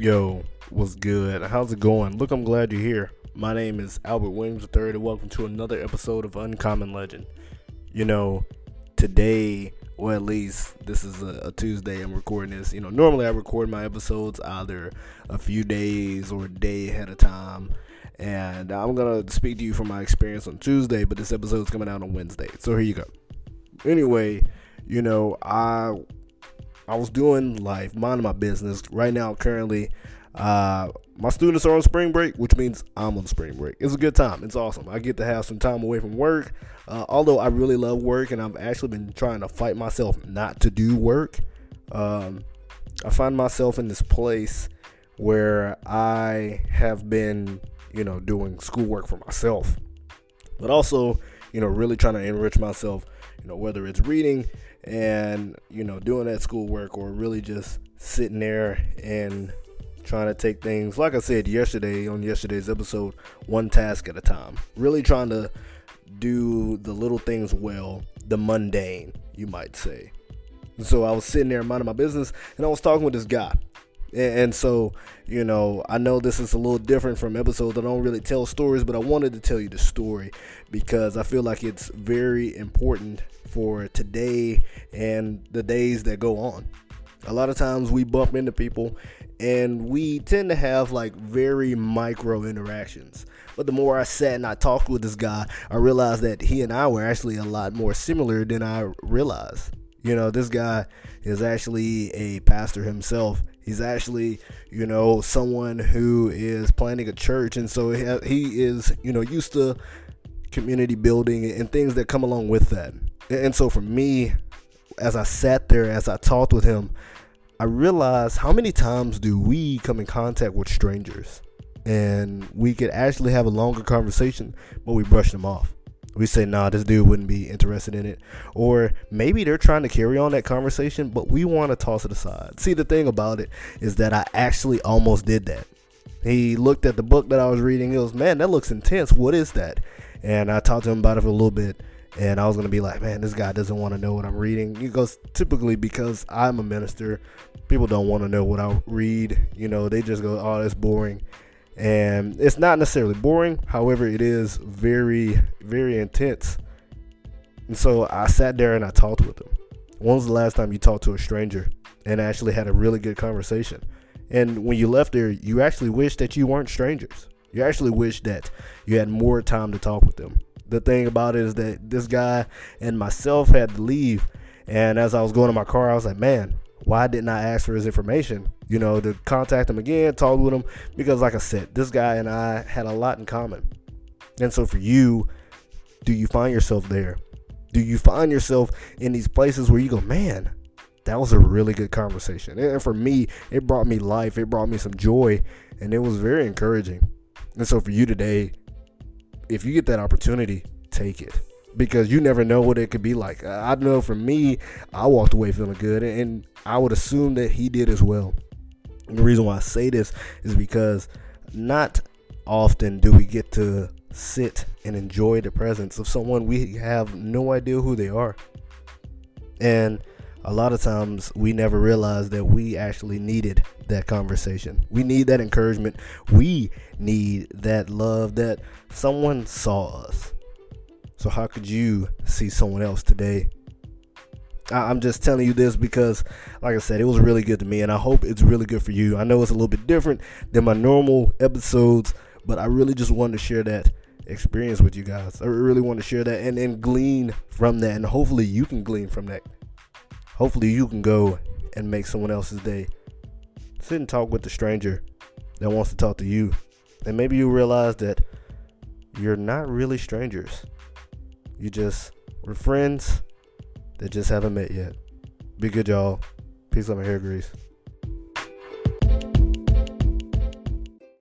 Yo, what's good? How's it going? Look, I'm glad you're here. My name is Albert Williams III, and welcome to another episode of Uncommon Legend. You know, today, or at least this is a, a, Tuesday, I'm recording this. You know, normally I record my episodes either a few days or a day ahead of time. And I'm going to speak to you from my experience on Tuesday, but this episode's coming out on Wednesday. So here you go. Anyway, you know, I I was doing life, minding my business. Right now, currently, uh, my students are on spring break, which means I'm on spring break. It's a good time. It's awesome. I get to have some time away from work. Uh, although I really love work, and I've actually been trying to fight myself not to do work. Um, I find myself in this place where I have been, you know, doing schoolwork for myself, but also, you know, really trying to enrich myself. You know, whether it's reading and you know doing that schoolwork or really just sitting there and trying to take things like I said yesterday on yesterday's episode one task at a time. Really trying to do the little things well the mundane you might say. So I was sitting there minding my business and I was talking with this guy and, so, you know, I know this is a little different from episodes. I don't really tell stories, but I wanted to tell you the story because I feel like it's very important for today and the days that go on. A lot of times we bump into people and we tend to have like very micro interactions. But the more I sat and I talked with this guy, I realized that he and I were actually a lot more similar than I realized. You know, this guy is actually a pastor himself. He's actually, you know, someone who is planning a church, and so he is, you know, used to community building and things that come along with that. And so for me, as I sat there, as I talked with him, I realized how many times do we come in contact with strangers? And we could actually have a longer conversation, but we brush them off we say, nah, this dude wouldn't be interested in it. Or maybe they're trying to carry on that conversation, but we want to toss it aside. See, the thing about it is that I actually almost did that. He looked at the book that I was reading. He goes, man, that looks intense. What is that? And I talked to him about it for a little bit. And I was to be like, man, this guy doesn't want to know what I'm reading. He goes, typically because I'm a minister, people don't want to know what I read. You know, they just go, oh, that's boring and it's not necessarily boring. However it is very very intense. And so i sat there and i talked with him. When was the last time you talked to a stranger and actually had a really good conversation? And when you left there you actually wish that you weren't strangers. You actually wish that you had more time to talk with them. The thing about it is that this guy and myself had to leave. And as i was going to my car i was like man why didn't I ask for his information? You know, to contact him again, talk with him, because like I said, this guy and I had a lot in common. And so for you, do you find yourself there? Do you find yourself in these places where you go, man, that was a really good conversation? And for me, it brought me life, it brought me some joy, and it was very encouraging. And so for you today, if you get that opportunity, take it because you never know what it could be like. Uh, I know for me, I walked away feeling good, and I would assume that he did as well. The reason why I say this is because not often do we get to sit and enjoy the presence of someone we have no idea who they are. And a lot of times we never realize that we actually needed that conversation. We need that encouragement. We need that love that someone saw us so how could you see someone else today? I'm just telling you this because, like I said, it was really good to me, and I hope it's really good for you. I know it's a little bit different than my normal episodes, but I really just wanted to share that experience with you guys. I really want to share that and, and glean from that, and hopefully you can glean from that. Hopefully you can go and make someone else's day. Sit and talk with the stranger that wants to talk to you, and maybe you realize that you're not really strangers. You just were friends that just haven't met yet. Be good, y'all. Peace on my hair grease.